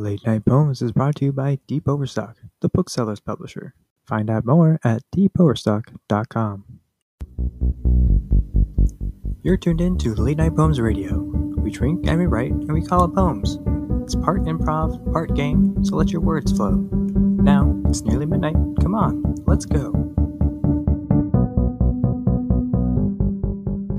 Late Night Poems is brought to you by Deep Overstock, the bookseller's publisher. Find out more at deepoverstock.com. You're tuned in to Late Night Poems Radio. We drink and we write and we call it poems. It's part improv, part game, so let your words flow. Now, it's nearly midnight. Come on, let's go.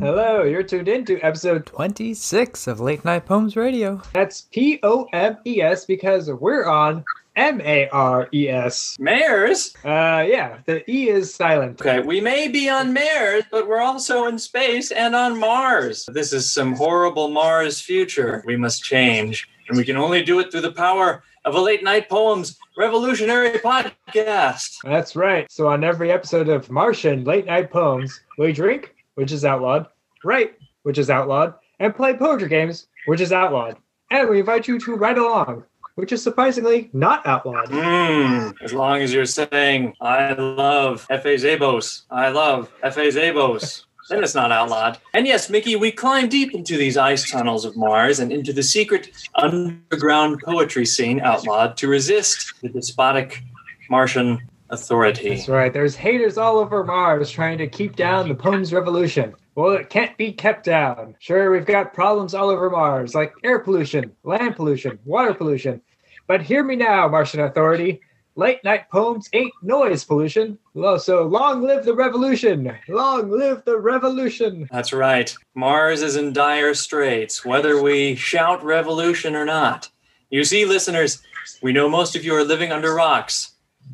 Hello, you're tuned in to episode 26 of Late Night Poems Radio. That's P O M E S because we're on M A R E S. Mares? Uh, yeah, the E is silent. Okay, we may be on Mars, but we're also in space and on Mars. This is some horrible Mars future. We must change, and we can only do it through the power of a late night poems revolutionary podcast. That's right. So, on every episode of Martian Late Night Poems, we drink, which is outlawed, write, which is outlawed, and play poetry games, which is outlawed. And we invite you to write along, which is surprisingly not outlawed. Mm, as long as you're saying, I love F.A. Zabos, I love F.A. Zabos. Then it's not outlawed. And yes, Mickey, we climb deep into these ice tunnels of Mars and into the secret underground poetry scene outlawed to resist the despotic Martian authority. That's right. There's haters all over Mars trying to keep down the poems revolution. Well, it can't be kept down. Sure, we've got problems all over Mars, like air pollution, land pollution, water pollution. But hear me now, Martian Authority. Late night poems ain't noise pollution. So long live the revolution! Long live the revolution! That's right. Mars is in dire straits, whether we shout revolution or not. You see, listeners, we know most of you are living under rocks.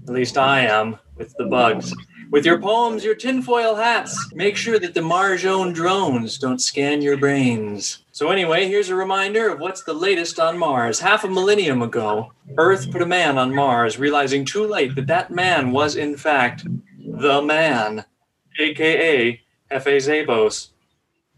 At least I am, with the bugs. With your poems, your tinfoil hats, make sure that the Marjone drones don't scan your brains. So, anyway, here's a reminder of what's the latest on Mars. Half a millennium ago, Earth put a man on Mars, realizing too late that that man was, in fact, the man, aka F.A. Zabos.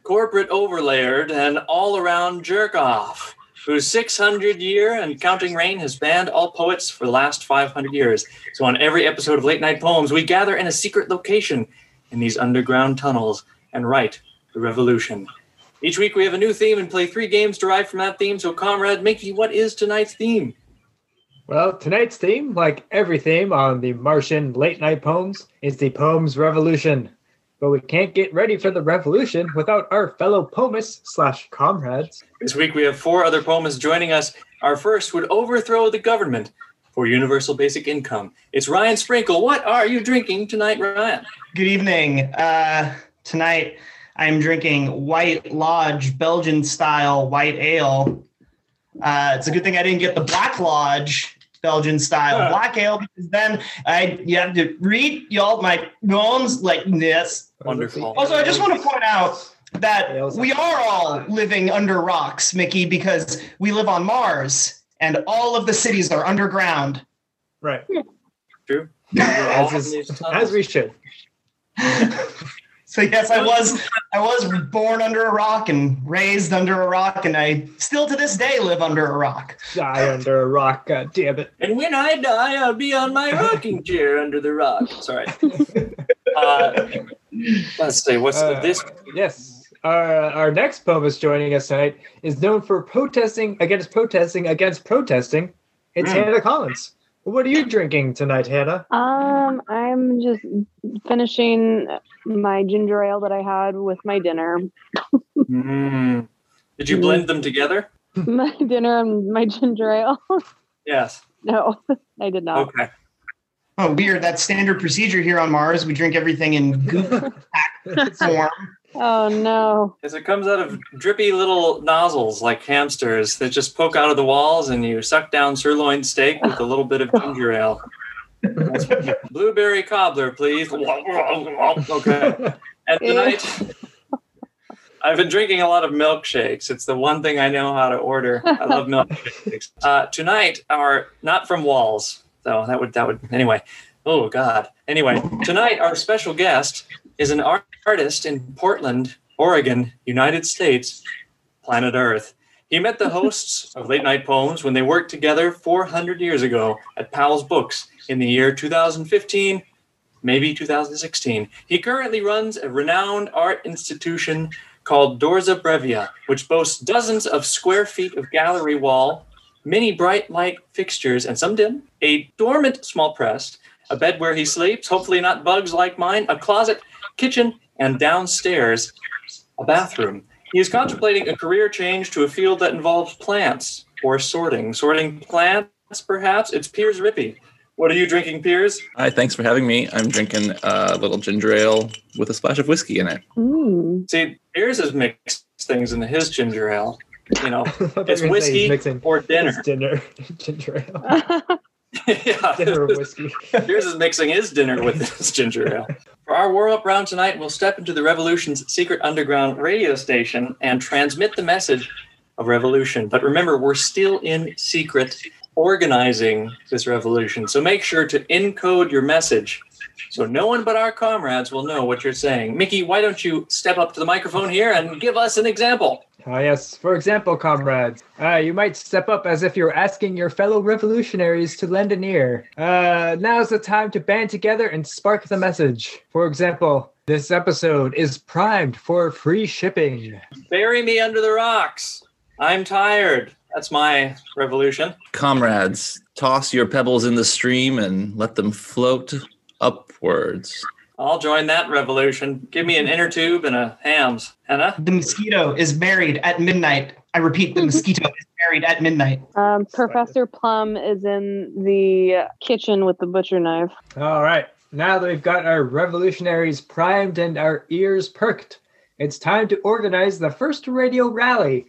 Corporate overlayered and all around jerk off whose 600 year and counting reign has banned all poets for the last 500 years. So, on every episode of Late Night Poems, we gather in a secret location in these underground tunnels and write the revolution. Each week, we have a new theme and play three games derived from that theme. So, Comrade Mickey, what is tonight's theme? Well, tonight's theme, like every theme on the Martian Late Night Poems, is the Poems Revolution. But we can't get ready for the revolution without our fellow poemists slash comrades. This week we have four other poemists joining us. Our first would overthrow the government for universal basic income. It's Ryan Sprinkle. What are you drinking tonight, Ryan? Good evening. Uh, tonight I'm drinking White Lodge Belgian style white ale. Uh, it's a good thing I didn't get the Black Lodge Belgian style Yeah. black ale because then I you have to read y'all my bones like this. Wonderful. Also, I just want to point out that we are all living under rocks, Mickey, because we live on Mars and all of the cities are underground. Right. True. As, is, as we should. So yes, I was I was born under a rock and raised under a rock, and I still to this day live under a rock. Die under a rock, god damn it. And when I die, I'll be on my rocking chair under the rock. Sorry. Uh, let's see. What's Uh, this? Yes. Our, our next poemist joining us tonight is known for protesting against protesting against protesting. It's Mm. Hannah Collins. What are you drinking tonight, Hannah? Um, I'm just finishing my ginger ale that I had with my dinner. Mm. Did you blend them together? My dinner and my ginger ale. Yes. no, I did not. Okay. Oh, weird. That's standard procedure here on Mars. We drink everything in goop form. Oh no. As it comes out of drippy little nozzles like hamsters that just poke out of the walls, and you suck down sirloin steak with a little bit of ginger ale. Blueberry cobbler, please. Okay. And tonight, I've been drinking a lot of milkshakes. It's the one thing I know how to order. I love milkshakes. Uh, tonight, our not from Walls, though. That would that would anyway. Oh God. Anyway, tonight our special guest is an art- artist in Portland, Oregon, United States, planet Earth. He met the hosts of Late Night Poems when they worked together 400 years ago at Powell's Books in the year 2015, maybe 2016. He currently runs a renowned art institution called Dorza Brevia, which boasts dozens of square feet of gallery wall many bright light fixtures and some dim, a dormant small press, a bed where he sleeps, hopefully not bugs like mine, a closet, kitchen, and downstairs, a bathroom. He is contemplating a career change to a field that involves plants or sorting. Sorting plants, perhaps? It's Piers Rippey. What are you drinking, Piers? Hi, thanks for having me. I'm drinking a little ginger ale with a splash of whiskey in it. Mm. See, Piers has mixed things into his ginger ale. You know, I thought you it's were gonna whiskey mixing or dinner. his dinner, ginger ale, yeah, dinner of whiskey. Piers is mixing his dinner with his ginger ale. For our War Up round tonight, we'll step into the Revolution's secret underground radio station and transmit the message of revolution. But remember, we're still in secret organizing this revolution. So make sure to encode your message so no one but our comrades will know what you're saying. Mickey, why don't you step up to the microphone here and give us an example? Ah, yes. For example, comrades, uh, you might step up as if you're asking your fellow revolutionaries to lend an ear. Uh, now's the time to band together and spark the message. For example, this episode is primed for free shipping. Bury me under the rocks. I'm tired. That's my revolution. Comrades, toss your pebbles in the stream and let them float upwards. I'll join that revolution. Give me an inner tube and a hams. Henna? The mosquito is buried at midnight. I repeat, the mosquito is buried at midnight. Um, Professor Plum is in the kitchen with the butcher knife. All right. Now that we've got our revolutionaries primed and our ears perked, it's time to organize the first radio rally.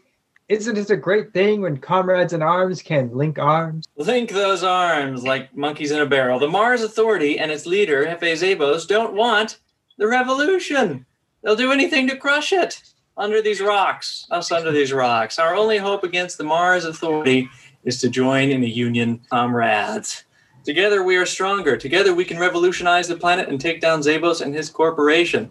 Isn't it a great thing when comrades in arms can link arms? Link those arms like monkeys in a barrel. The Mars Authority and its leader, Hefe Zabos, don't want the revolution. They'll do anything to crush it. Under these rocks, us under these rocks. Our only hope against the Mars Authority is to join in a union, comrades. Together we are stronger. Together we can revolutionize the planet and take down Zabos and his corporation.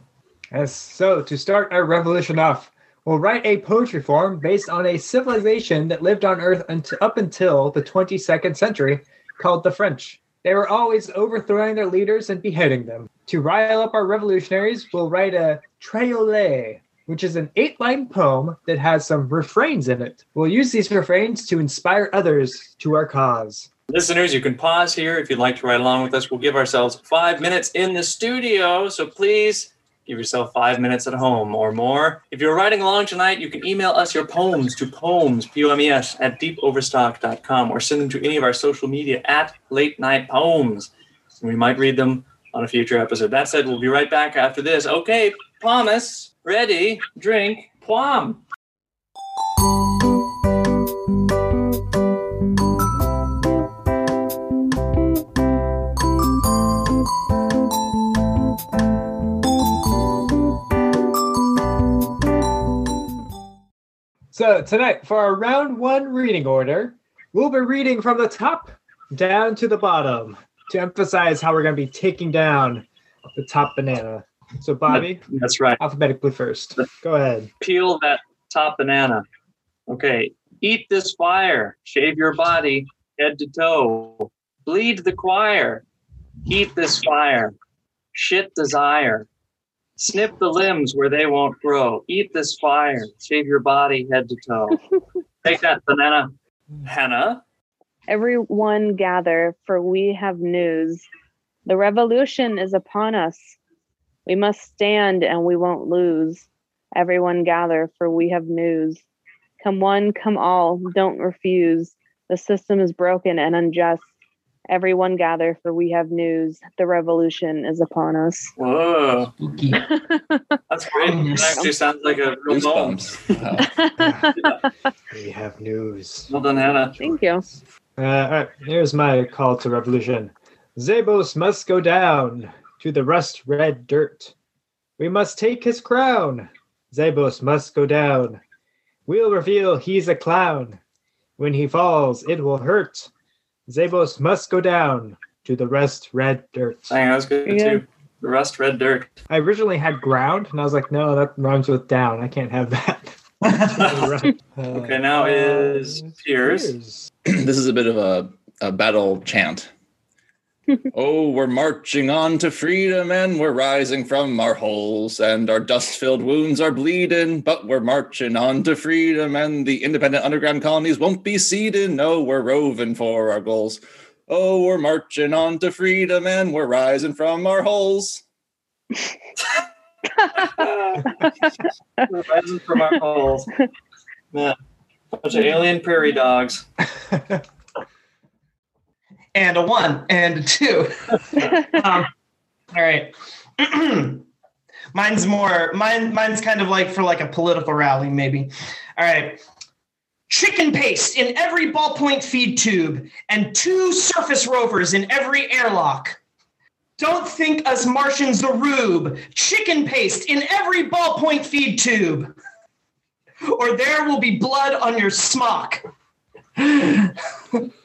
Yes, so to start our revolution off, we'll write a poetry form based on a civilization that lived on Earth unt- up until the 22nd century called the French. They were always overthrowing their leaders and beheading them. To rile up our revolutionaries, we'll write a triolet, which is an eight line poem that has some refrains in it. We'll use these refrains to inspire others to our cause. Listeners, you can pause here if you'd like to ride along with us. We'll give ourselves five minutes in the studio, so please give yourself five minutes at home or more. If you're riding along tonight, you can email us your poems to poems, P-O-M-E-S, at deepoverstock.com or send them to any of our social media at Late Night Poems. And we might read them on a future episode. That said, we'll be right back after this. Okay, promise, ready, drink, plum. So tonight, for our round one reading order, we'll be reading from the top down to the bottom to emphasize how we're going to be taking down the top banana. So, Bobby, That's right. alphabetically first. Go ahead. peel that top banana. Okay. Eat this fire. Shave your body head to toe. Bleed the choir. Heat this fire. Shit desire. Snip the limbs where they won't grow. Eat this fire. Shave your body head to toe. Take that banana. Hannah. Everyone gather, for we have news. The revolution is upon us. We must stand and we won't lose. Everyone gather, for we have news. Come one, come all, don't refuse. The system is broken and unjust. Everyone gather, for we have news. The revolution is upon us. Whoa. Spooky. That's great. That actually sounds like a real poem. Goosebumps. Wow. We have news. Well done, Hannah. Thank you. Uh, all right, here's my call to revolution. Zabos must go down to the rust red dirt. We must take his crown. Zabos must go down. We'll reveal he's a clown. When he falls, it will hurt. Zabos must go down to the rust red dirt. Dang, that was good Yeah. too. The rust red dirt. I originally had ground, and I was like, no, that rhymes with down. I can't have that. okay, Okay, now is uh, Piers. this is a bit of a, a battle chant. oh, we're marching on to freedom and we're rising from our holes and our dust filled wounds are bleeding, but we're marching on to freedom and the independent underground colonies won't be ceding. No, we're roving for our goals. Oh, we're marching on to freedom and we're rising from our holes. We're rising from our holes. Man, bunch of alien prairie dogs. and a one and a two. um, all right. mine's more mine mine's kind of like for like a political rally maybe. All right. Chicken paste in every ballpoint feed tube and two surface rovers in every airlock. Don't think us Martians the rube. Chicken paste in every ballpoint feed tube. Or there will be blood on your smock.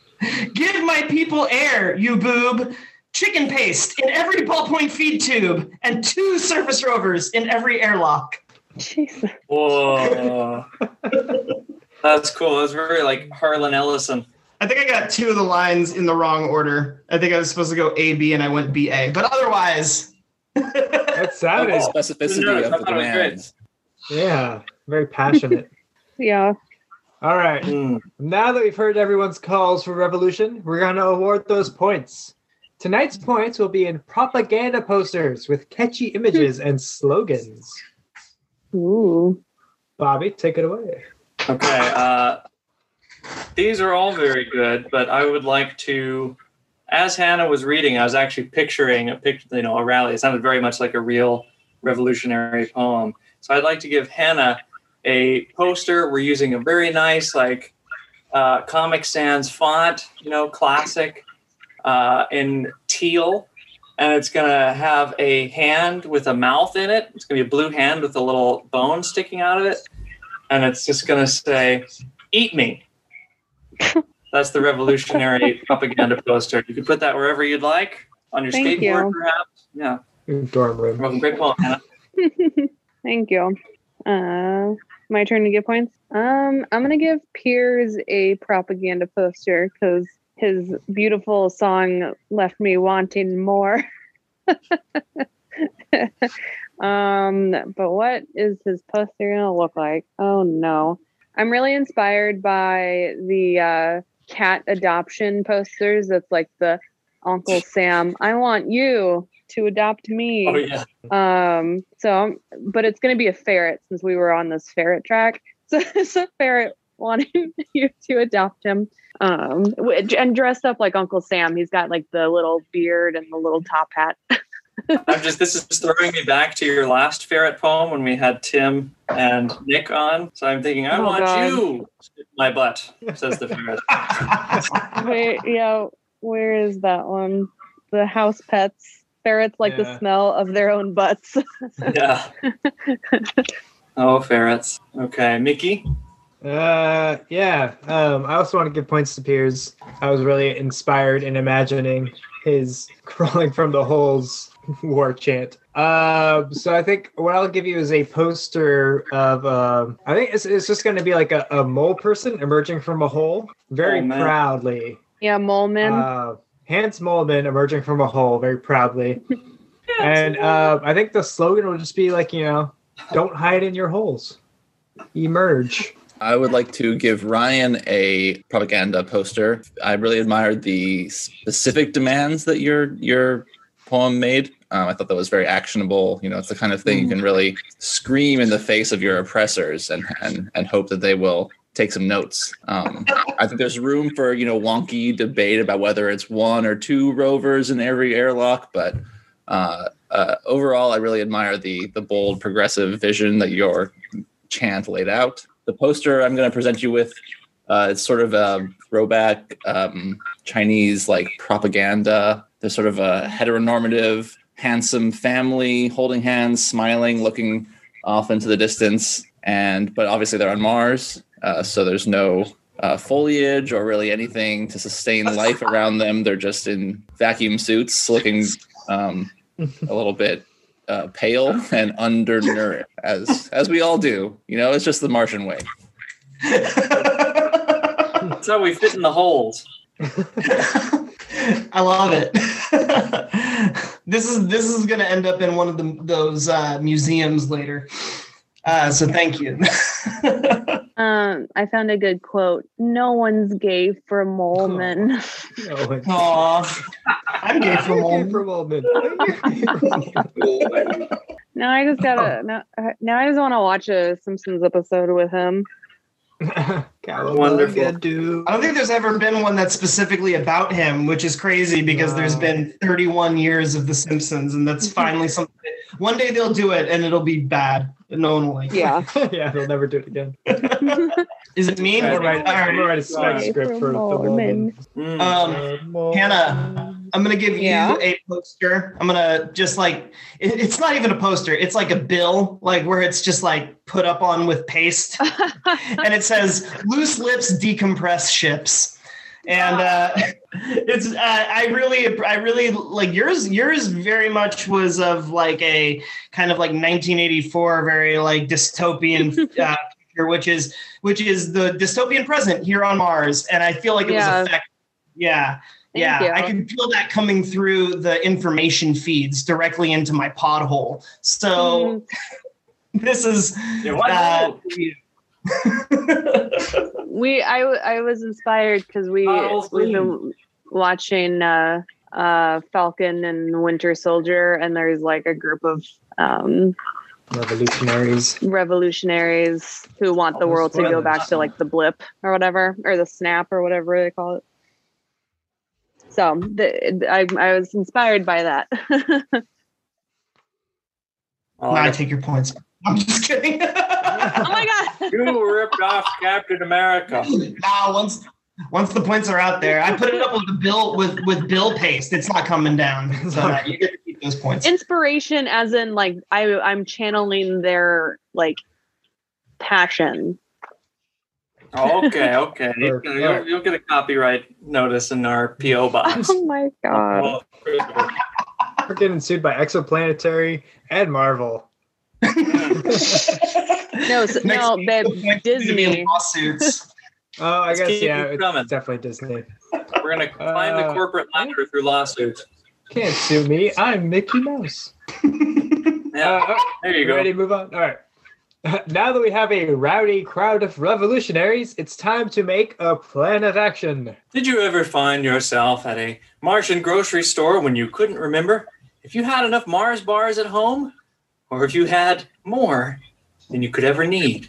Give my people air, you boob. Chicken paste in every ballpoint feed tube and two surface rovers in every airlock. Jesus. Whoa. That's cool. That's very like Harlan Ellison. I think I got two of the lines in the wrong order. I think I was supposed to go A, B, and I went B, A. But otherwise, That sounded, Oh. Specificity Who of the thought it was great. demands. yeah, very passionate. Yeah. All right. Mm. Now that we've heard everyone's calls for revolution, we're going to award those points. Tonight's points will be in propaganda posters with catchy images and slogans. Ooh. Bobby, take it away. Okay. Uh, these are all very good, but I would like to, as Hannah was reading, I was actually picturing a picture, you know, a rally. It sounded very much like a real revolutionary poem. So I'd like to give Hannah a poster. We're using a very nice, like, uh, Comic Sans font, you know, classic, uh, in teal. And it's going to have a hand with a mouth in it. It's going to be a blue hand with a little bone sticking out of it. And it's just going to say, Eat me. That's the revolutionary propaganda poster. You can put that wherever you'd like, on your Thank skateboard, you. perhaps. Yeah. Dorm room. Welcome. Great poem, Hannah. Thank you. Uh, my turn to give points. Um, I'm gonna give Piers a propaganda poster because his beautiful song left me wanting more. um, but what is his poster gonna look like? Oh no. I'm really inspired by the uh, cat adoption posters. That's like the Uncle Sam, I want you to adopt me. Oh, yeah. Um, so, but it's going to be a ferret since we were on this ferret track. So it's a ferret wanting you to adopt him. Um, and dressed up like Uncle Sam. He's got like the little beard and the little top hat. I'm just, this is throwing me back to your last ferret poem when we had Tim and Nick on. So I'm thinking, I Oh, want God. you, my butt, says the ferret. Wait, yeah, where is that one? The house pets. Ferrets like the smell of their own butts. yeah. Oh, ferrets. Okay. Mickey? Uh, yeah. Um, I also want to give points to Piers. I was really inspired in imagining his crawling from the holes war chant. Um, so I think what I'll give you is a poster of. Um, I think it's, it's just going to be like a, a mole person emerging from a hole, very Oh, proudly. yeah, Moleman. Uh, Hans Moleman emerging from a hole, very proudly. and uh, I think the slogan will just be like, you know, don't hide in your holes, emerge. I would like to give Ryan a propaganda poster. I really admired the specific demands that your your poem made. Um, I thought that was very actionable. You know, it's the kind of thing you can really scream in the face of your oppressors and and and hope that they will take some notes. Um, I think there's room for you know wonky debate about whether it's one or two rovers in every airlock, but uh, uh, overall, I really admire the the bold progressive vision that your chant laid out. The poster I'm going to present you with, uh, it's sort of a throwback um, Chinese like propaganda. There's sort of a heteronormative, handsome family holding hands, smiling, looking off into the distance, and but obviously they're on Mars, uh, so there's no uh, foliage or really anything to sustain life around them. They're just in vacuum suits, looking um, a little bit uh, pale and undernourished, as as we all do. You know, it's just the Martian way. That's how we fit in the holes. I love it. this is this is going to end up in one of the those uh, museums later. Uh, so thank you. Um, I found a good quote. No one's gay for Moleman. No, it's- I'm gay for I'm gay one. for Moleman. I'm gay for Moleman. now I just gotta now, now I just want to watch a Simpsons episode with him. Wonderful. Dude. I don't think there's ever been one that's specifically about him, which is crazy because there's been 31 years of The Simpsons, and that's finally something. One day they'll do it, and it'll be bad, and no one will like. it. Yeah. yeah, they'll never do it again. Is it mean? I'm gonna write, right. I'm gonna write a spec script for for the Moleman. Moleman. Mm. Um, Hannah, I'm gonna give Yeah? you a poster. I'm gonna just like it, it's not even a poster. It's like a bill, like where it's just like put up on with paste, and it says "loose lips decompress ships." And uh, it's uh, I really I really like yours. Yours very much was of like a kind of like 1984, very like dystopian uh, future, which is which is the dystopian present here on Mars. And I feel like it Yeah. was effective. Yeah. Thank yeah, you. I can feel that coming through the information feeds directly into my podhole. So this is Yeah, why uh, not? we I w- I was inspired because we Bottles we've been watching uh uh Falcon and Winter Soldier and there's like a group of um Revolutionaries. revolutionaries who want the world to go back to like the blip or whatever or the snap or whatever they call it. So the, I I was inspired by that. I I take your points. I'm just kidding. oh my god. you ripped off Captain America. nah, once once the points are out there, I put it up with the bill with with bill paste. It's not coming down. So uh, you get to keep those points. Inspiration as in like I I'm channeling their like passion. Oh, okay, okay. Or- You'll, you'll get a copyright notice in our PO box. Oh my god. Oh, We're getting sued by Exoplanetary and Marvel. No, so, no, babe, the points are gonna be in Disney. Lawsuits. Oh, I Let's guess yeah, it's coming. definitely Disney. We're gonna climb the Uh, corporate ladder through lawsuits. Can't sue me. I'm Mickey Mouse. Yeah, Uh, there you go. Ready to move on? All right. Now that we have a rowdy crowd of revolutionaries, it's time to make a plan of action. Did you ever find yourself at a Martian grocery store when you couldn't remember if you had enough Mars bars at home or if you had more than you could ever need?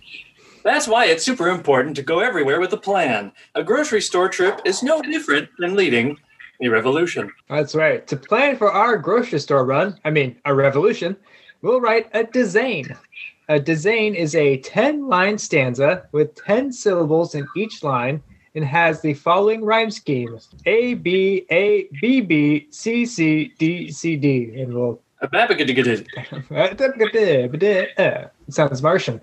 That's why it's super important to go everywhere with a plan. A grocery store trip is no different than leading a revolution. That's right. To plan for our grocery store run, I mean, a revolution, we'll write a dizain. A dizain is a 10 line stanza with 10 syllables in each line and has the following rhyme scheme A, B, A, B, B, C, C, D, C, D. And we'll sounds Martian.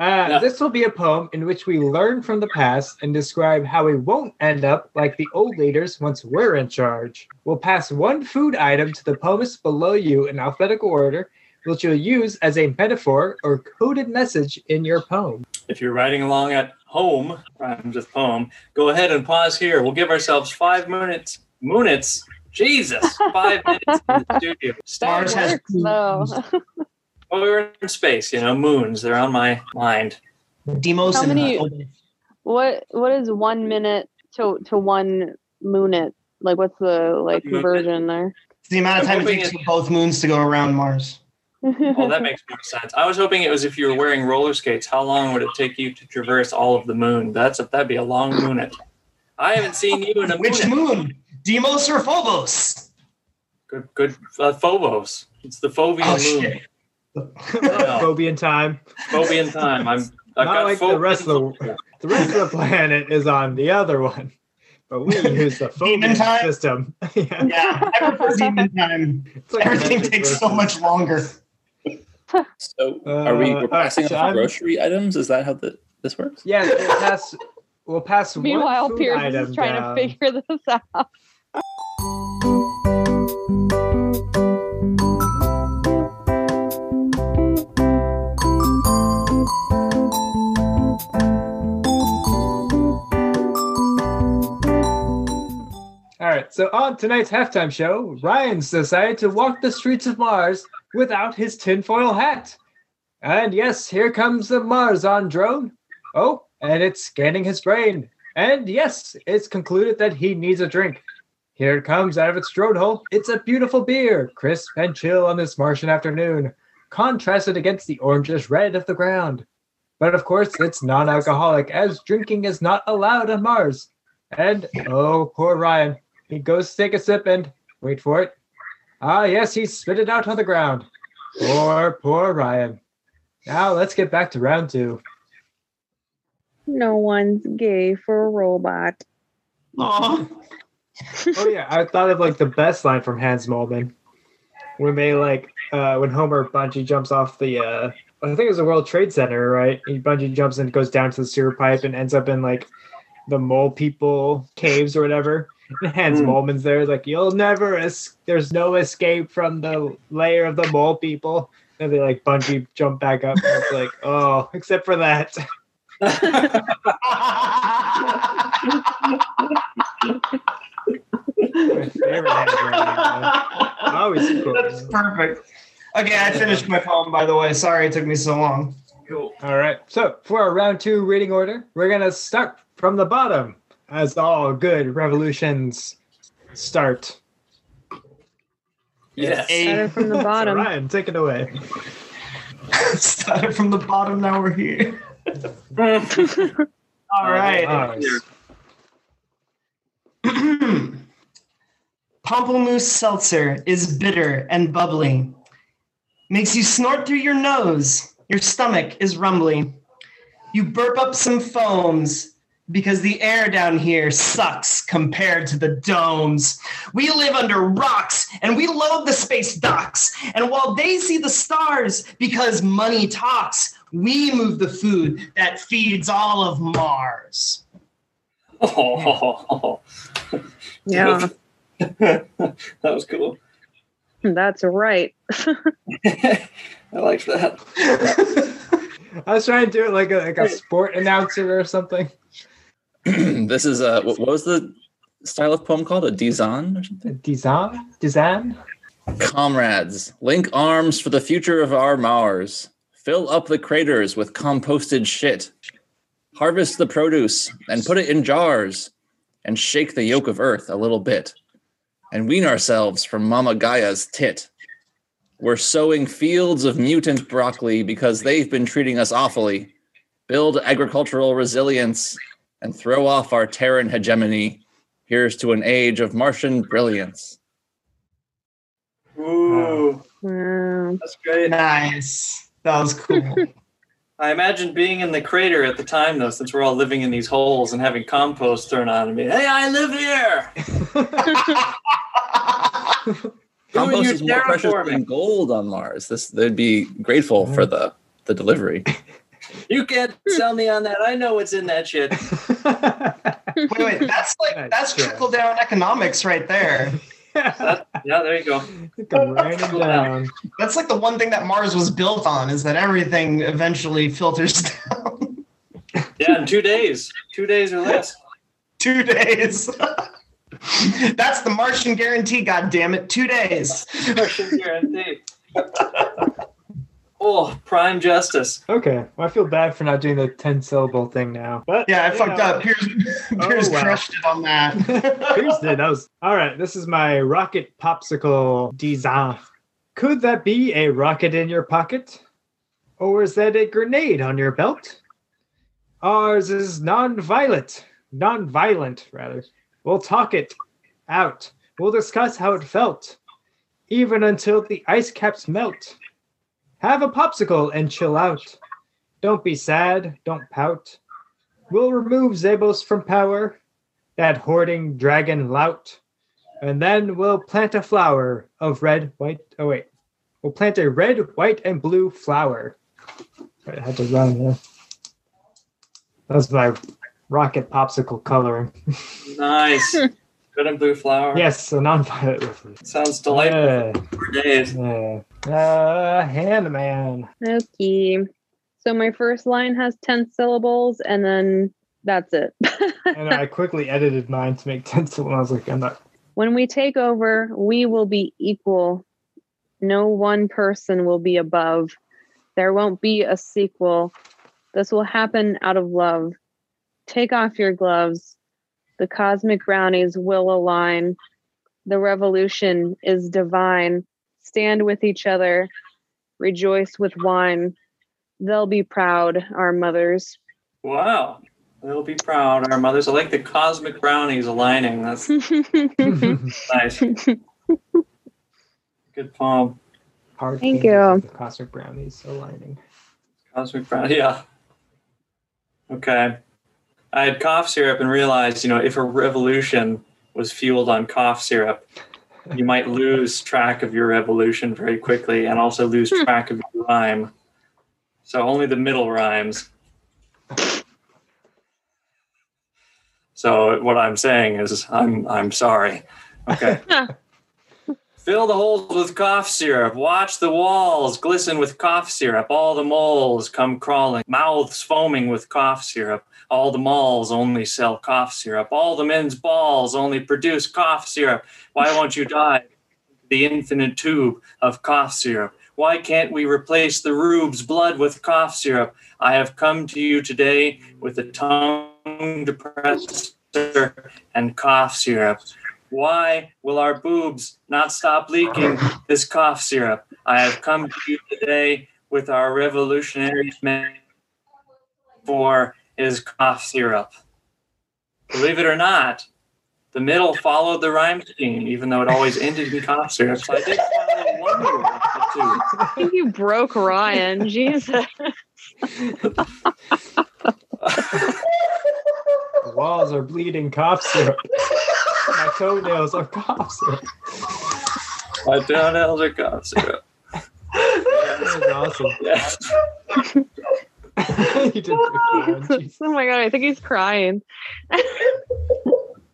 Uh. This will be a poem in which we learn from the past and describe how we won't end up like the old leaders once we're in charge. We'll pass one food item to the poemist below you in alphabetical order, which you'll use as a metaphor or coded message in your poem. If you're writing along at home, rhymes with poem, go ahead and pause here. We'll give ourselves five minutes. Minutes. Jesus, five minutes in the studio. Mars has works, though. Well, we oh, were in space, you know, moons. They're on my mind. Deimos How and many- what what is one minute to to one minute? Like what's the like Minute. conversion there? It's the amount of time it takes for both moons to go around Mars. well, that makes more sense. I was hoping it was if you were wearing roller skates. How long would it take you to traverse all of the moon? That's a, that'd be a long moonet. I haven't seen you in a Which moonet. moon? Deimos or Phobos? Good, good. Uh, Phobos. It's the Phobian Oh, moon. shit. Phobian time. Phobian time. I'm. I've Not got like the rest of the the rest of the planet is on the other one, but we use the Phobian time? system. yeah. Yeah, I prefer demon time. Like Everything magic takes so much longer. So are we Uh, we're passing so off I'm- grocery items? Is that how the, this works? Yeah, we'll pass. We'll pass Meanwhile, one food Piers item is trying down. to figure this out. All right, so on tonight's halftime show, Ryan's decided to walk the streets of Mars without his tinfoil hat. And yes, here comes the Mars on drone. Oh, and it's scanning his brain. And yes, it's concluded that he needs a drink. Here it comes out of its drone hole. It's a beautiful beer, crisp and chill on this Martian afternoon, contrasted against the orangish red of the ground. But of course, it's non alcoholic, as drinking is not allowed on Mars. And oh, poor Ryan. He goes to take a sip and wait for it. Ah, yes, he spit it out on the ground. Poor, poor Ryan. Now let's get back to round two. No one's gay for a robot. Aw. Oh yeah, I thought of like the best line from Hans Moleman when they like uh when Homer bungee jumps off the uh I think it was the World Trade Center, right? He bungee jumps and goes down to the sewer pipe and ends up in like the mole people caves or whatever. And Hans Mm. Moleman's there, like you'll never es- there's no escape from the layer of the mole people. And they like bungee jump back up. And it's like, oh, except for that. My favorite Hans Moleman. Always cool. That's perfect. Okay, I finished my poem, by the way. Sorry it took me so long. Cool. All right. So for our round two reading order, we're gonna start from the bottom, as all good revolutions start. Yes. Started from the So bottom. Ryan, take it away. Started from the bottom, now we're here. All right. Mars. Pamplemousse seltzer is bitter and bubbly. Makes you snort through your nose. Your stomach is rumbly. You burp up some foams because the air down here sucks compared to the domes. We live under rocks and we load the space docks. And while they see the stars because money talks, we move the food that feeds all of Mars. Oh, Yeah, that was cool. that's right. I liked that. I was trying to do it like a like a sport announcer or something. this is a what what was the style of poem called? A dizain or something? Dizain? Dizain? Comrades, link arms for the future of our Mars. Fill up the craters with composted shit. Harvest the produce and put it in jars and shake the yolk of earth a little bit and wean ourselves from Mama Gaia's tit. We're sowing fields of mutant broccoli because they've been treating us awfully. Build agricultural resilience and throw off our Terran hegemony. Here's to an age of Martian brilliance. Ooh, Wow. that's great. Nice. That was cool. I imagine being in the crater at the time, though, since we're all living in these holes and having compost thrown on me. Hey, I live here. Compost is more precious terraforming. than gold on Mars. This they'd be grateful for the the delivery. You can't sell me on that. I know what's in that shit. wait, wait, that's like that's trickle down economics right there. That- yeah, there you go. Come raining down. That's like the one thing that Mars was built on is that everything eventually filters down. Yeah, in two days, two days or less. Two days. That's the Martian guarantee, God damn it. Two days. Martian guarantee. Oh, prime justice. Okay, well, I feel bad for not doing the ten syllable thing now. But Yeah, I fucked know. up. Piers, Piers oh, wow. crushed it on that. Piers did. That was all right. This is my rocket popsicle dizain. Could that be a rocket in your pocket, or is that a grenade on your belt? Ours is non-violent, non-violent rather. We'll talk it out. We'll discuss how it felt, even until the ice caps melt. Have a popsicle and chill out. Don't be sad. Don't pout. We'll remove Zabos from power that hoarding dragon lout. And then we'll plant a flower of red, white. Oh, wait. We'll plant a red, white, and blue flower. I had to run there. That was my rocket popsicle coloring. Nice. Good and blue flower. Yes, a non-violet reference. Sounds delightful Yeah, for days. yeah. Uh, Handman. Okay. So my first line has 10 syllables and then that's it. And I quickly edited mine to make 10 syllables. I was like, I'm not When we take over, we will be equal. No one person will be above. There won't be a sequel. This will happen out of love. Take off your gloves. The cosmic brownies will align. The revolution is divine. Stand with each other. Rejoice with wine. They'll be proud, our mothers. Wow. They'll be proud. Our mothers. I like the cosmic brownies aligning. That's nice. Good poem. Hard Thank you. The cosmic brownies aligning. Cosmic brown. Yeah. Okay. I had cough syrup and realized, you know, if a revolution was fueled on cough syrup, you might lose track of your evolution very quickly and also lose Hmm. track of your rhyme. So only the middle rhymes. So what I'm saying is I'm I'm sorry. Okay. Fill the holes with cough syrup. Watch the walls glisten with cough syrup. All the moles come crawling, mouths foaming with cough syrup. All the malls only sell cough syrup. All the men's balls only produce cough syrup. Why won't you die? the infinite tube of cough syrup? Why can't we replace the rube's blood with cough syrup? I have come to you today with a tongue depressor and cough syrup. Why will our boobs not stop leaking this cough syrup? I have come to you today with our revolutionary man for is cough syrup. Believe it or not, the middle followed the rhyme scheme, even though it always ended in cough syrup. So I did follow one rule of I think you broke Ryan. Jesus. The walls are bleeding cough syrup. My toenails are cough syrup. two. My toenails are cough syrup. That was awesome. Yes. you did good, oh my god, I think he's crying.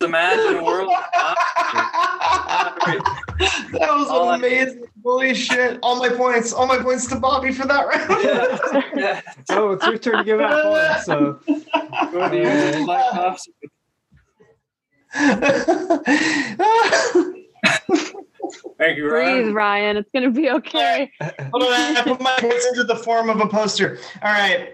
Imagine a world of cough syrup. that was All I- amazing. Holy shit. All my points. All my points to Bobby for that round. Yeah. Yeah. Oh, it's your turn to give out points. So Go to use it like cough syrup. Thank you, Ryan. Breathe, Ryan. It's gonna be okay. Hold on, I put my points into the form of a poster. All right.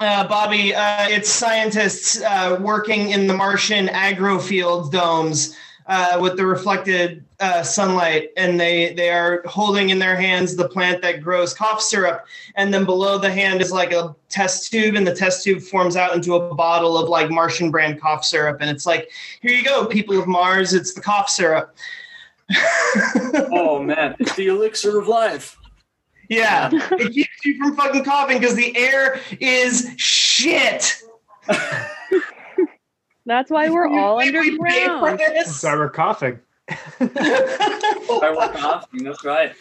Uh, Bobby, uh, it's scientists uh, working in the Martian agrofield domes uh, with the reflected uh, sunlight, and they they are holding in their hands the plant that grows cough syrup, and then below the hand is like a test tube, and the test tube forms out into a bottle of like Martian brand cough syrup, and it's like, here you go, people of Mars, it's the cough syrup. Oh man, it's the elixir of life. Yeah, it keeps you from fucking coughing because the air is shit. That's why we're all We- we pay for underground. this. sorry, we're coughing. I work coughing. That's right.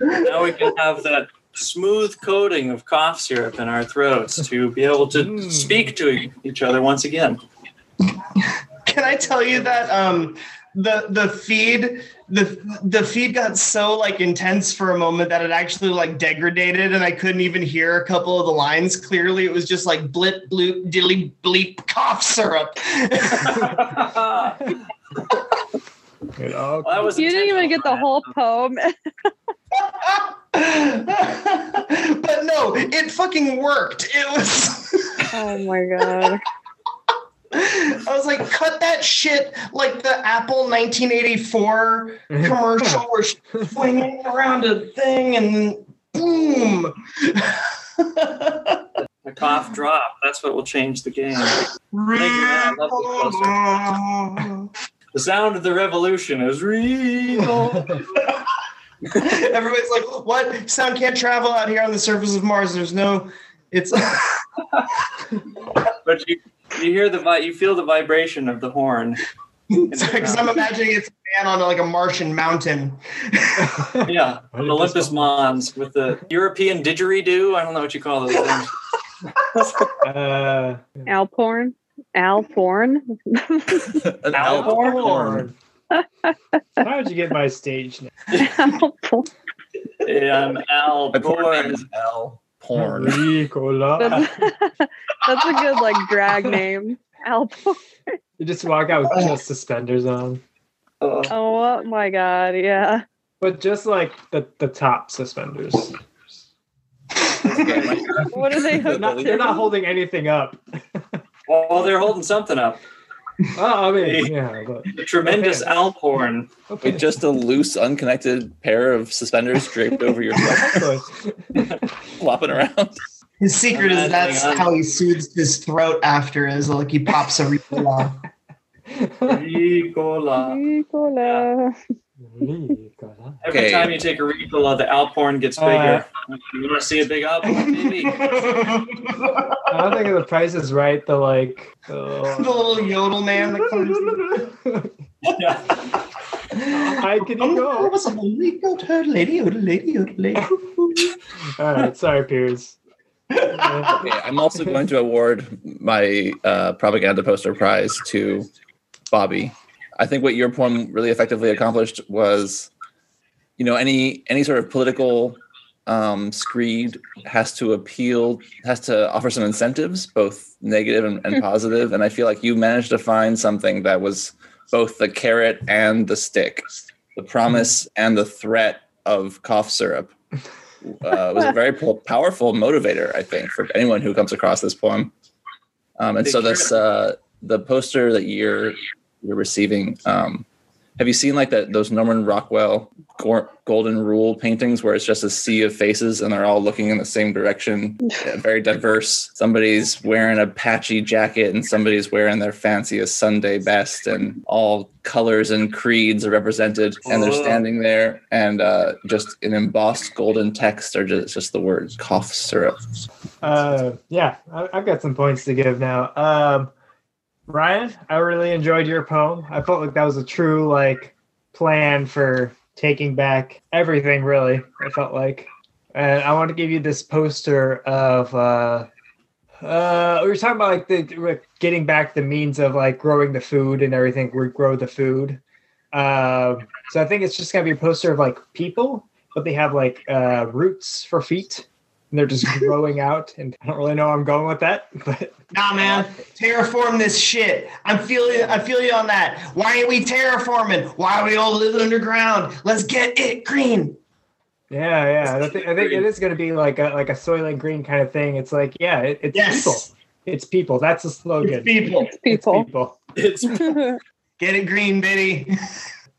Now we can have that smooth coating of cough syrup in our throats to be able to Mm. speak to each other once again. Can I tell you that um, the the feed the the feed got so like intense for a moment that it actually like degraded and I couldn't even hear a couple of the lines clearly. It was just like blip bloop dilly bleep cough syrup. Well, that was You didn't even get the whole poem. but no, it fucking worked. It was. Oh my god. I was like, cut that shit like the Apple 1984 commercial where she's swinging around a thing and then boom. a cough drop. That's what will change the game. man. The sound of the revolution is real. Everybody's like, what? Sound can't travel out here on the surface of Mars. There's no. It's. But you you hear the vi- you feel the vibration of the horn. Because I'm imagining it's a man on like a Martian mountain. Yeah, an Olympus Mons with the European didgeridoo. I don't know what you call those things. Uh, Al porn. Al porn. An Alcorn? Alcorn. how would you get my stage name? Al porn. Um, Al My poor name Born. is Al Porn. Ricola. That's, that's a good like drag name. Al porn. You just walk out with oh. just suspenders on. Oh. oh, Oh my god, yeah. But just like the, the top suspenders. What are they They're not, they're not holding anything up. well, they're holding something up. Oh, I mean, yeah. But, A tremendous Okay. alp horn. okay. With just a loose, unconnected pair of suspenders draped over your head, flopping around. His secret is that's Imagining how he soothes his throat after is like he pops a Ricola. Ricola. Nicola. Every Okay. time you take a Ricola, the alp horn gets Uh, bigger. you want to see a big alp horn, baby? I don't think the price is right. The like. the Uh, little yodel man that comes. Yeah. Hi, can you go? was a lady, yodel lady, yodel lady, yodel lady. All right, sorry, Piers. Uh, Okay, I'm also going to award my uh, propaganda poster prize to Bobby. I think what your poem really effectively accomplished was, you know, any any sort of political um, screed has to appeal, has to offer some incentives, both negative and, and positive. And I feel like you managed to find something that was both the carrot and the stick, the promise and the threat of cough syrup. Uh, was a very po- powerful motivator, I think, for anyone who comes across this poem. Um, and so this uh, the poster that you're you're receiving. Um, have you seen like that those Norman Rockwell Golden Rule paintings where it's just a sea of faces and they're all looking in the same direction? Yeah, very diverse. Somebody's wearing a patchy jacket and somebody's wearing their fanciest Sunday best, and all colors and creeds are represented. And they're standing there, and uh, just in embossed golden text are just just the words cough syrup. Uh, yeah, I, I've got some points to give now. Um, Ryan, I really enjoyed your poem. I felt like that was a true like plan for taking back everything. Really, I felt like, and I want to give you this poster of. Uh, uh, we were talking about like the like, getting back the means of like growing the food and everything. We grow the food. Um, so I think it's just gonna be a poster of like people, but they have like uh, roots for feet and they're just growing out. And I don't really know where I'm going with that, but Nah, man, terraform this shit. I'm feeling, I feel you on that. Why ain't we terraforming? Why are we all living underground? Let's get it green. yeah, yeah. I think, I think it is going to be like a like a Soylent Green kind of thing. It's like, yeah, it, it's Yes. people. It's people. That's the slogan. It's people. It's people. people. It's, I Get it green, Biddy.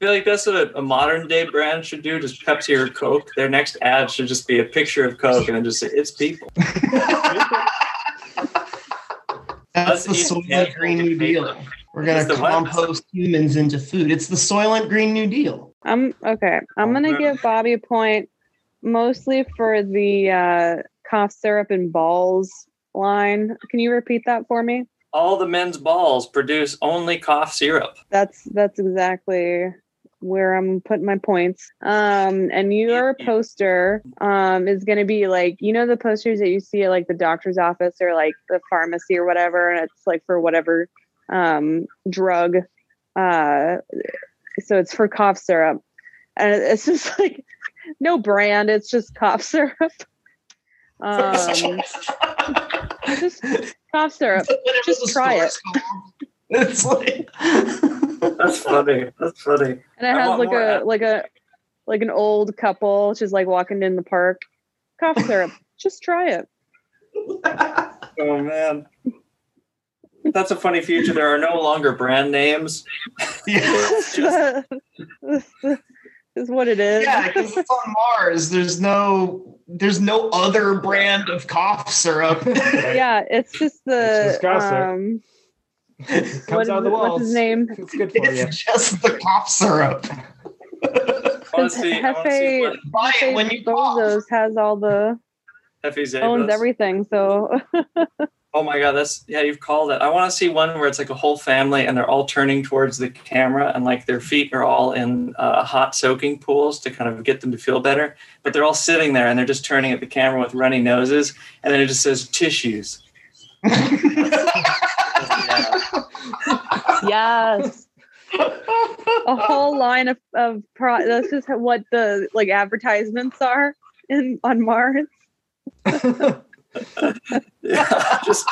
Feel like that's what a, a modern day brand should do. Just Pepsi or Coke. Their next ad should just be a picture of Coke and then just say, "It's people." That's Let's the eat Soylent Green New Deal. We're gonna It's the compost humans into food. It's the Soylent Green New Deal. I'm okay. I'm gonna give Bobby a point mostly for the uh, cough syrup and balls line. Can you repeat that for me? All the men's balls produce only cough syrup. That's that's exactly where I'm putting my points. Um, and your poster um is gonna be like you know the posters that you see at like the doctor's office or like the pharmacy or whatever, and it's like for whatever um drug. Uh, so it's for cough syrup, and it's just like no brand. It's just cough syrup. Um, just cough syrup. Just try it. It's like That's funny. That's funny. And it I has like more a app- like a like an old couple just like walking in the park. Cough syrup. just try it. Oh man. That's a funny future. There are no longer brand names. yeah, is what it is. yeah, because it's on Mars. There's no there's no other brand of cough syrup. Yeah, it's just the It's just um It what out of the walls. what's his name? It's good for you. just the cough syrup. I want to see. I want to see Hefe- what Buy it when you cough. Has all the Effie owns everything. So Oh my god, that's yeah, you've called it. I want to see one where it's like a whole family and they're all turning towards the camera and like their feet are all in uh, hot soaking pools to kind of get them to feel better. But they're all sitting there and they're just turning at the camera with runny noses, and then it just says tissues. Yeah. yes. A whole line of, of pro this is what the like advertisements are in on Mars. yeah, just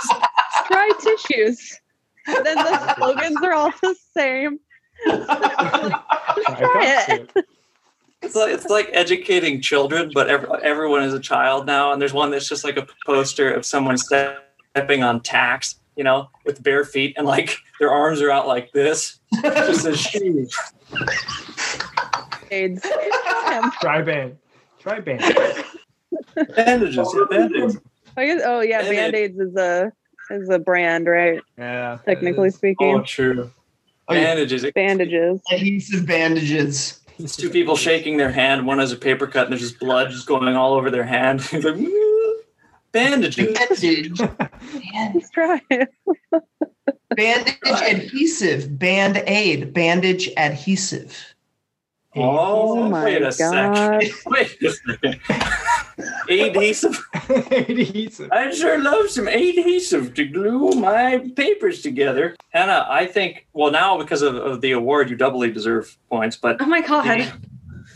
Try tissues. And then the slogans are all the same. Try it. It's like it's like educating children, but ev- everyone is a child now. And there's one that's just like a poster of someone stepping on tacks, you know, with bare feet, and like their arms are out like this. It just says shoes. AIDS. Try band. Try band. Bandages, yeah, bandages. I guess, oh yeah, Band-Aid. Band Aids is a is a brand, right? Yeah. Technically Oh, speaking. Oh, yeah. Bandages. bandages. Adhesive bandages. It's two people shaking their hand. One has a paper cut, and there's just blood just going all over their hand. He's like, "Mm. Bandage. Let's try it. Bandage adhesive. Band aid. Bandage adhesive. Oh, Oh my wait a god. second. Wait a second. adhesive. Adhesive. I'd sure love some adhesive to glue my papers together. Hannah, I think, well, now because of, of the award, you doubly deserve points, but Oh my god.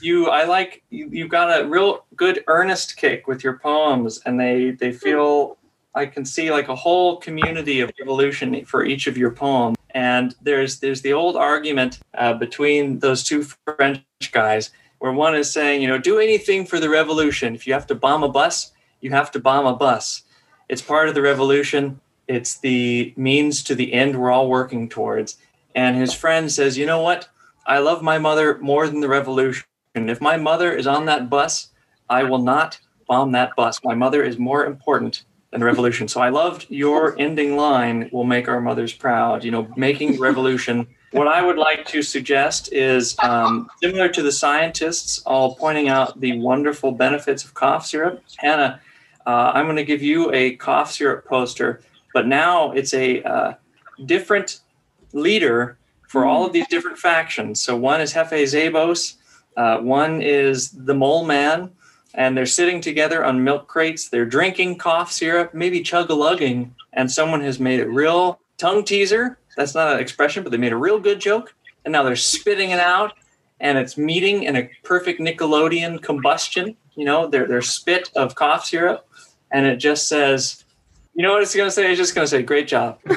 You, I like, you, you've got a real good earnest kick with your poems, and they, they feel, I can see like a whole community of evolution for each of your poems. And there's, there's the old argument uh, between those two French guys where one is saying, you know, do anything for the revolution. If you have to bomb a bus, you have to bomb a bus. It's part of the revolution. It's the means to the end we're all working towards. And his friend says, you know what? I love my mother more than the revolution. If my mother is on that bus, I will not bomb that bus. My mother is more important than the revolution. So I loved your ending line will make our mothers proud. You know, making revolution. What I would like to suggest is um, similar to the scientists, all pointing out the wonderful benefits of cough syrup. Hannah, uh, I'm going to give you a cough syrup poster, but now it's a uh, different leader for all of these different factions. So one is Hefe Zabos, uh, one is the Moleman, and they're sitting together on milk crates. They're drinking cough syrup, maybe chug a lugging, and someone has made a real tongue teaser. That's not an expression, but they made a real good joke, and now they're spitting it out, and it's meeting in a perfect Nickelodeon combustion. You know, their their spit of cough syrup, and it just says, you know what it's going to say? It's just going to say, "Great job."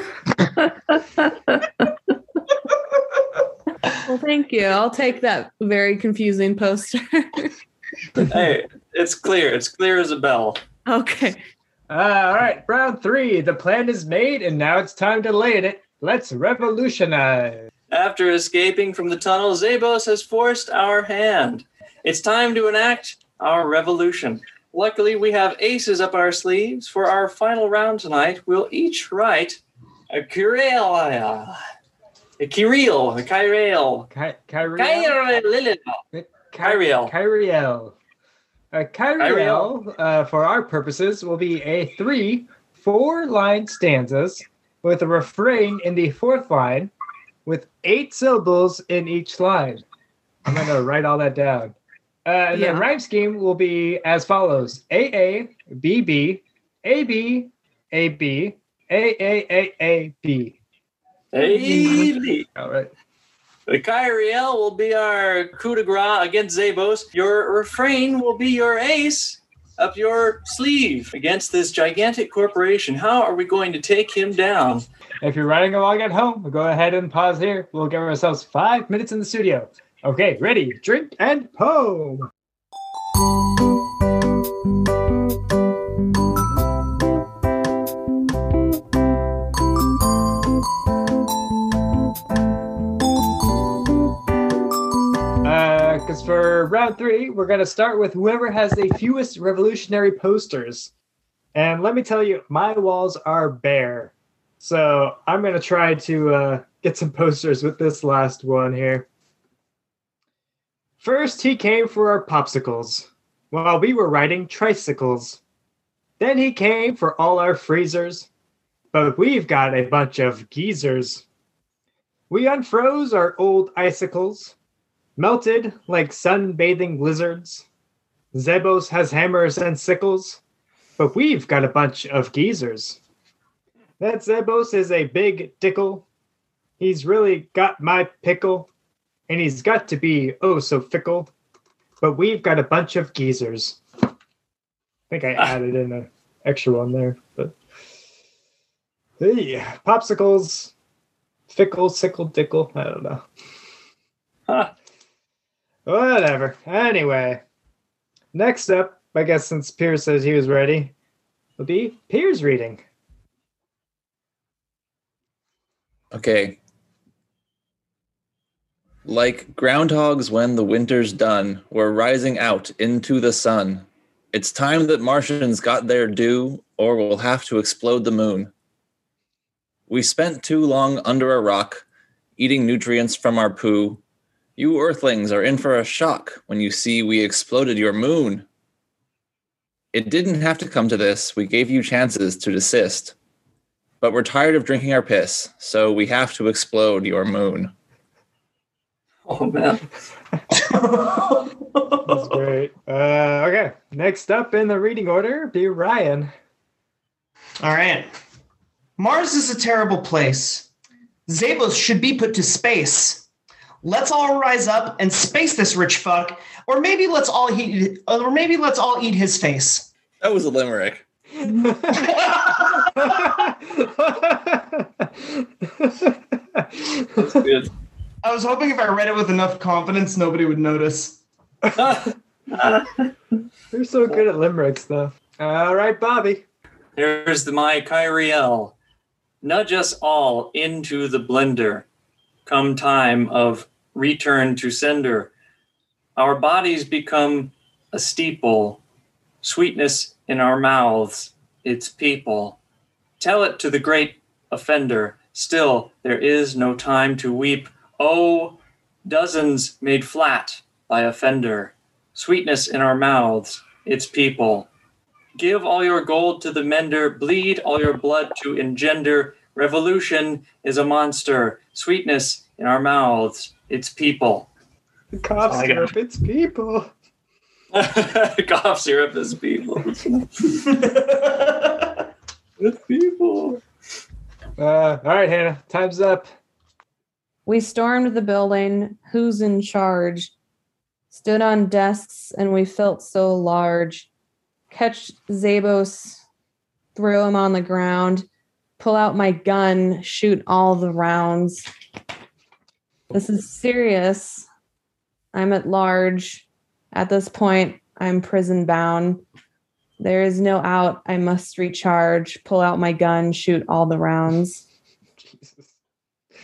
Well, thank you. I'll take that very confusing poster. hey, it's clear. It's clear as a bell. okay. Uh, all right, round three. The plan is made, and now it's time to lay in it. Let's revolutionize. After escaping from the tunnel, Zabos has forced our hand. It's time to enact our revolution. Luckily, we have aces up our sleeves. For our final round tonight, we'll each write a Kyrielle. A Kyrielle. A Kyrielle. Ky- Kyrielle. Kyrielle. Kyrielle. Kyrielle. Uh, Kyriel, uh, for our purposes, will be a three, four line stanzas with a refrain in the fourth line with eight syllables in each line. I'm going to write all that down. Uh, and Yeah. The rhyme scheme will be as follows A A B B A B A B A A A A B. Hey, All right. The Kyrielle will be our coup de grace against Zabos. Your refrain will be your ace up your sleeve against this gigantic corporation. How are we going to take him down? If you're riding along at home, we'll go ahead and pause here. We'll give ourselves five minutes in the studio. Okay, ready, drink, and poem. For round three, we're going to start with whoever has the fewest revolutionary posters. And let me tell you, my walls are bare. So I'm going to try to uh, get some posters with this last one here. First, he came for our popsicles while we were riding tricycles. Then he came for all our freezers, but we've got a bunch of geezers. We unfroze our old icicles, melted like sunbathing lizards. Zebos has hammers and sickles, but we've got a bunch of geezers. That Zebos is a big dickle. He's really got my pickle, and he's got to be oh so fickle. But we've got a bunch of geezers. I think I added in an extra one there, but hey, popsicles, fickle, sickle, dickle. I don't know. Whatever. Anyway, next up, I guess since Piers says he was ready, will be Piers reading. Okay. Like groundhogs when the winter's done, we're rising out into the sun. It's time that Martians got their due, or we'll have to explode the moon. We spent too long under a rock, eating nutrients from our poo. You Earthlings are in for a shock when you see we exploded your moon. It didn't have to come to this. We gave you chances to desist. But we're tired of drinking our piss, so we have to explode your moon. Oh man. That's great. Uh, okay, next up in the reading order, be Ryan. All right. Mars is a terrible place. Zabos should be put to space. Let's all rise up and space this rich fuck, or maybe let's all eat, or maybe let's all eat his face. That was a limerick. That's good. I was hoping if I read it with enough confidence, nobody would notice. You're so good at limericks, though. All right, Bobby. Here's the my Kyrielle. Nudge us all into the blender. Come time of return to sender. Our bodies become a steeple. Sweetness in our mouths, its people. Tell it to the great offender. Still, there is no time to weep. Oh, dozens made flat by offender. Sweetness in our mouths, its people. Give all your gold to the mender, bleed all your blood to engender. Revolution is a monster. Sweetness in our mouths, its people. Cough Oh, I got syrup, it's people. Cough syrup is people. It's people. Uh, all right, Hannah, time's up. We stormed the building. Who's in charge? Stood on desks and we felt so large. Catch Zabos, throw him on the ground, pull out my gun, shoot all the rounds. This is serious. I'm at large. At this point, I'm prison bound. There is no out. I must recharge, pull out my gun, shoot all the rounds. Jesus.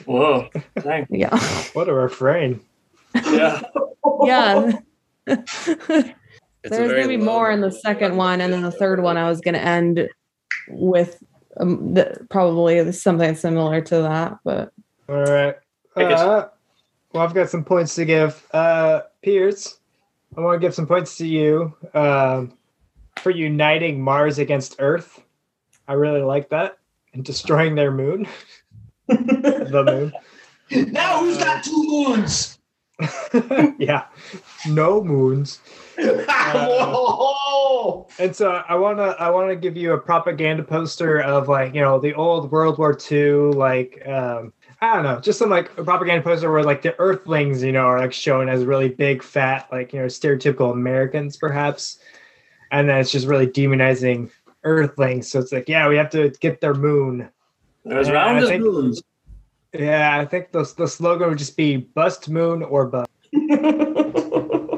Whoa. Dang. Yeah. What a refrain. Yeah. yeah. It's There's gonna be more in the second one, and then the third one I was gonna end with um, the, probably something similar to that. But All right. I guess- Uh, well, I've got some points to give. Uh, Piers, I want to give some points to you um, for uniting Mars against Earth. I really like that. And destroying their moon. the moon. now who's got two moons? yeah. No moons. Whoa! And so I wanna I wanna give you a propaganda poster of like, you know, the old World War II, like um I don't know, just some like a propaganda poster where like the Earthlings, you know, are like shown as really big, fat, like you know, stereotypical Americans, perhaps. And then it's just really demonizing Earthlings. So it's like, yeah, we have to get their moon. There's Yeah, round I as think- moons. Yeah, I think the the slogan would just be "Bust Moon or Bust."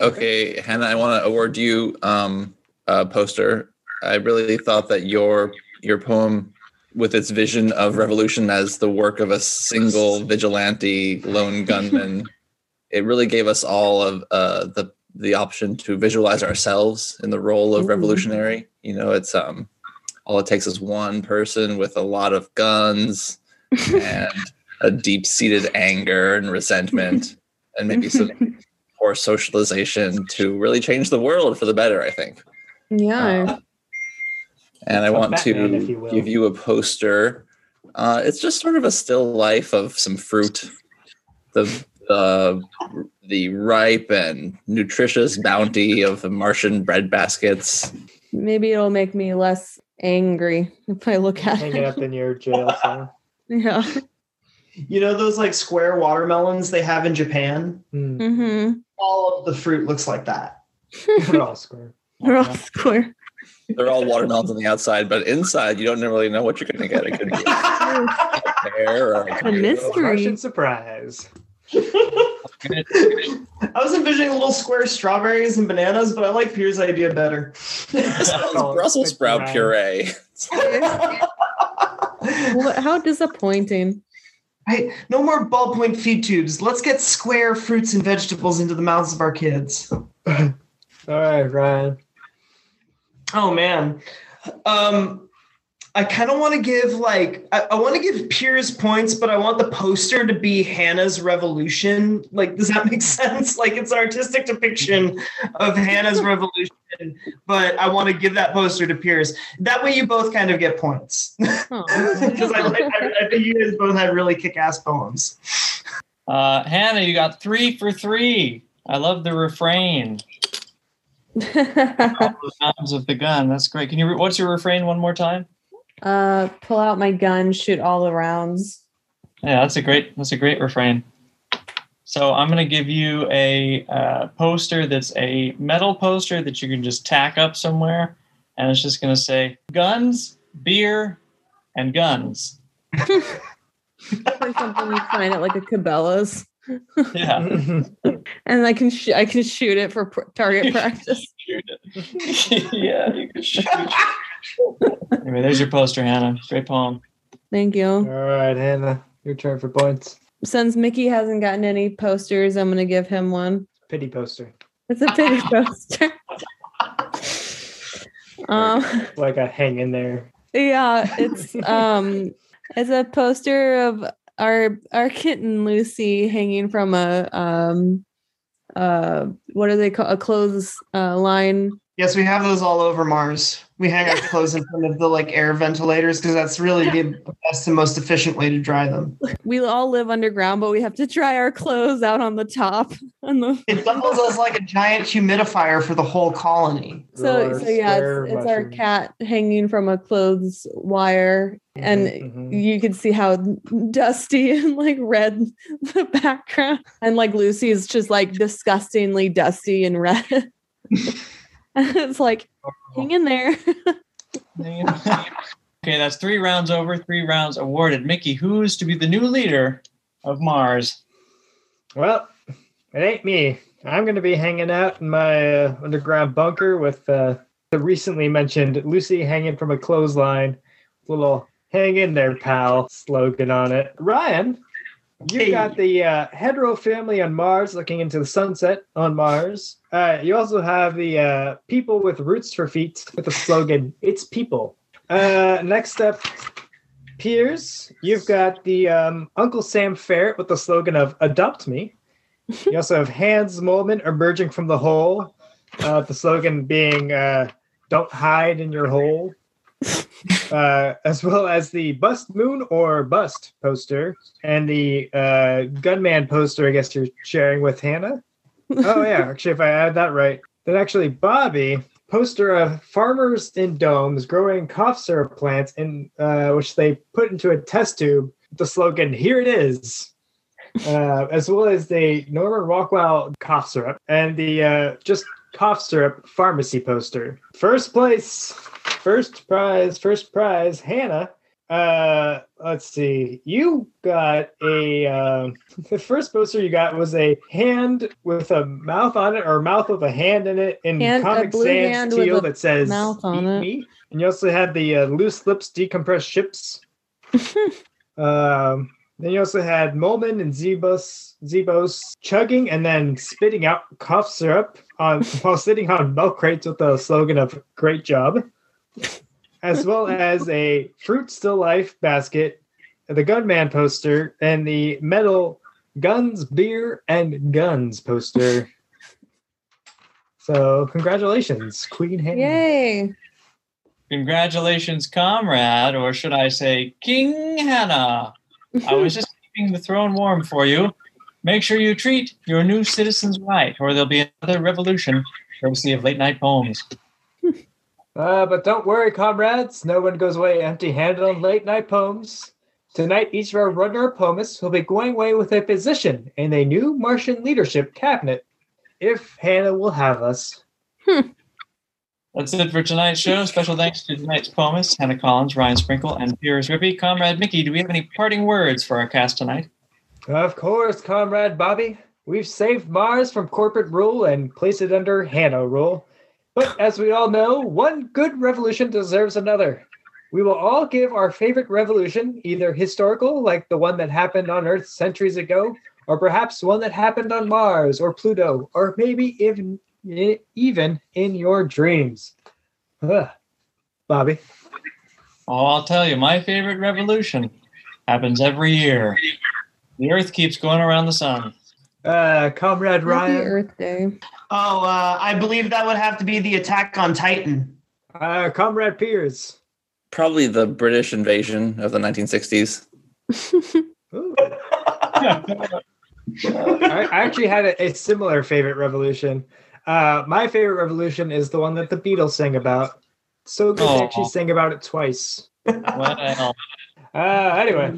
Okay, Hannah, I want to award you um, a poster. I really thought that your your poem, with its vision of revolution as the work of a single vigilante lone gunman, it really gave us all of uh, the the option to visualize ourselves in the role of Ooh. revolutionary. You know, it's um, all it takes is one person with a lot of guns and a deep seated anger and resentment, and maybe some poor socialization to really change the world for the better, I think. yeah, Uh, and I want Batman, to you give you a poster. Uh, it's just sort of a still life of some fruit, the the the ripe and nutritious bounty of the Martian bread baskets. maybe it'll make me less angry if I look at Hang it up it. in your jail cell. Yeah. You know those like square watermelons they have in Japan? Hmm. Mm-hmm. All of the fruit looks like that. They're all square. They're all square. They're all watermelons on the outside, but inside you don't really know what you're going to get. It could be a pear or it A be mystery. Martian surprise. I was envisioning little square strawberries and bananas, but I like Pierre's idea better. This is Brussels sprout puree. What, how disappointing. Hey, no more ballpoint feed tubes. Let's get square fruits and vegetables into the mouths of our kids. All right, Ryan. Oh man. Um I kind of want to give like I, I want to give Piers points, but I want the poster to be Hannah's revolution. Like, does that make sense? Like it's an artistic depiction of Hannah's revolution, but I want to give that poster to Piers. That way you both kind of get points. Aw. Because I, I, I think you guys both had really kick-ass poems. Uh, Hannah, you got three for three. I love the refrain. The sounds of the gun. That's great. Can you? Re- what's your refrain one more time? uh, pull out my gun, shoot all the rounds. Yeah, that's a great. That's a great refrain. So I'm going to give you a uh, poster that's a metal poster that you can just tack up somewhere, and it's just going to say guns, beer, and guns. Something you find at like a Cabela's, Yeah. and I can sh- I can shoot it for pr- target practice. shoot it. yeah, you can shoot. It. Anyway, there's your poster, Hannah. Great poem. Thank you. All right, Hannah, your turn for points. Since Mickey hasn't gotten any posters, I'm gonna give him one. Pity poster, It's a pity poster. um, like a hang in there. yeah, it's um, it's a poster of our our kitten Lucy hanging from a um, uh, what do they call a clothes uh, line? Yes, we have those all over Mars. We hang our clothes in front of the like air ventilators because that's really the best and most efficient way to dry them. We all live underground, but we have to dry our clothes out on the top. On the It doubles as like a giant humidifier for the whole colony. so so yeah, it's, it's our cat hanging from a clothes wire, and Mhm, mhm. you can see how dusty and like red the background and like lucy is just like disgustingly dusty and red and it's like hang in there okay, that's three rounds over, three rounds awarded. Mickey, who's to be the new leader of Mars? Well, it ain't me. I'm going to be hanging out in my uh, underground bunker with uh, the recently mentioned Lucy hanging from a clothesline. Little hang in there, pal slogan on it. Ryan, you Hey. got the uh, hetero family on Mars looking into the sunset on Mars. Uh, you also have the uh, people with roots for feet with the slogan, It's People. Uh, next up, Piers, you've got the um, Uncle Sam Ferret with the slogan of Adopt Me. You also have Hans Moleman emerging from the hole, uh, the slogan being uh, Don't hide in your hole. Uh, as well as the Bust Moon or Bust poster and the uh, Gunman poster, I guess you're sharing with Hannah. Oh, yeah, actually, if I add that right, then actually, Bobby poster of farmers in domes growing cough syrup plants in uh, which they put into a test tube with the slogan here it is uh, as well as the norman rockwell cough syrup and the uh, just cough syrup pharmacy poster first place first prize first prize hannah uh let's see you got a um the first poster you got was a hand with a mouth on it or mouth with a hand in it in Hand- comic sans teal that says mouth on it." me." and you also had the uh, loose lips decompressed ships um then you also had Moleman and Zebos Zebos chugging and then spitting out cough syrup on while sitting on milk crates with the slogan of "Great job," as well as a fruit still life basket, the Gunman poster, and the metal guns, beer, and guns poster. So congratulations, Queen Hannah. yay Congratulations, comrade, or should I say, King Hannah. I was just keeping the throne warm for you. Make sure you treat your new citizens right, or there'll be another revolution, courtesy of late night poems. Uh, but don't worry, comrades. No one goes away empty handed on late night poems. Tonight, each of our runner poemists will be going away with a position in a new Martian leadership cabinet, if Hannah will have us. That's it for tonight's show. Special thanks to tonight's poemists, Hannah Collins, Ryan Sprinkle, and Piers Rippey. Comrade Mickey, do we have any parting words for our cast tonight? Of course, Comrade Bobby. We've saved Mars from corporate rule and placed it under Hannah rule. But as we all know, one good revolution deserves another. We will all give our favorite revolution, either historical, like the one that happened on Earth centuries ago, or perhaps one that happened on Mars or Pluto, or maybe even even in your dreams. Ugh. Bobby. Oh, I'll tell you, my favorite revolution happens every year. The Earth keeps going around the sun. Uh, Comrade Happy Ryan. Earth Day. Oh, uh, I believe that would have to be the attack on Titan. Uh, Comrade Piers. Probably the British invasion of the 1960s. Ooh. I, I actually had a, a similar favorite revolution. Uh, my favorite revolution is the one that the Beatles sang about. So good Aw. they actually sang about it twice. Well, Uh, anyway,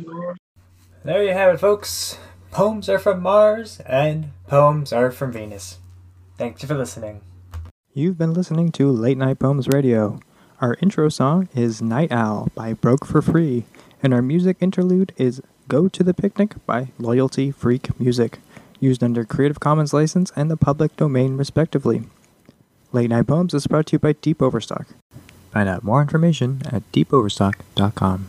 there you have it, folks. Poems are from Mars, and poems are from Venus. Thank you for listening. You've been listening to Late Night Poems Radio. Our intro song is Night Owl by Broke for Free, and our music interlude is Go to the Picnic by Loyalty Freak Music, used under Creative Commons license and the public domain, respectively. Late Night Poems is brought to you by Deep Overstock. Find out more information at deepoverstock.com.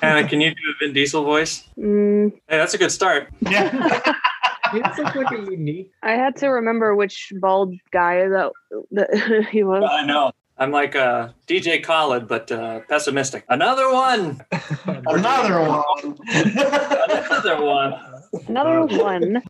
Anna, can you do a Vin Diesel voice? Mm, Hey, that's a good start. Yeah. It's like, like a unique. I had to remember which bald guy that, that he was. I know. I'm like uh, DJ Khaled, but uh, pessimistic. Another one. Another one. Another one. Another one.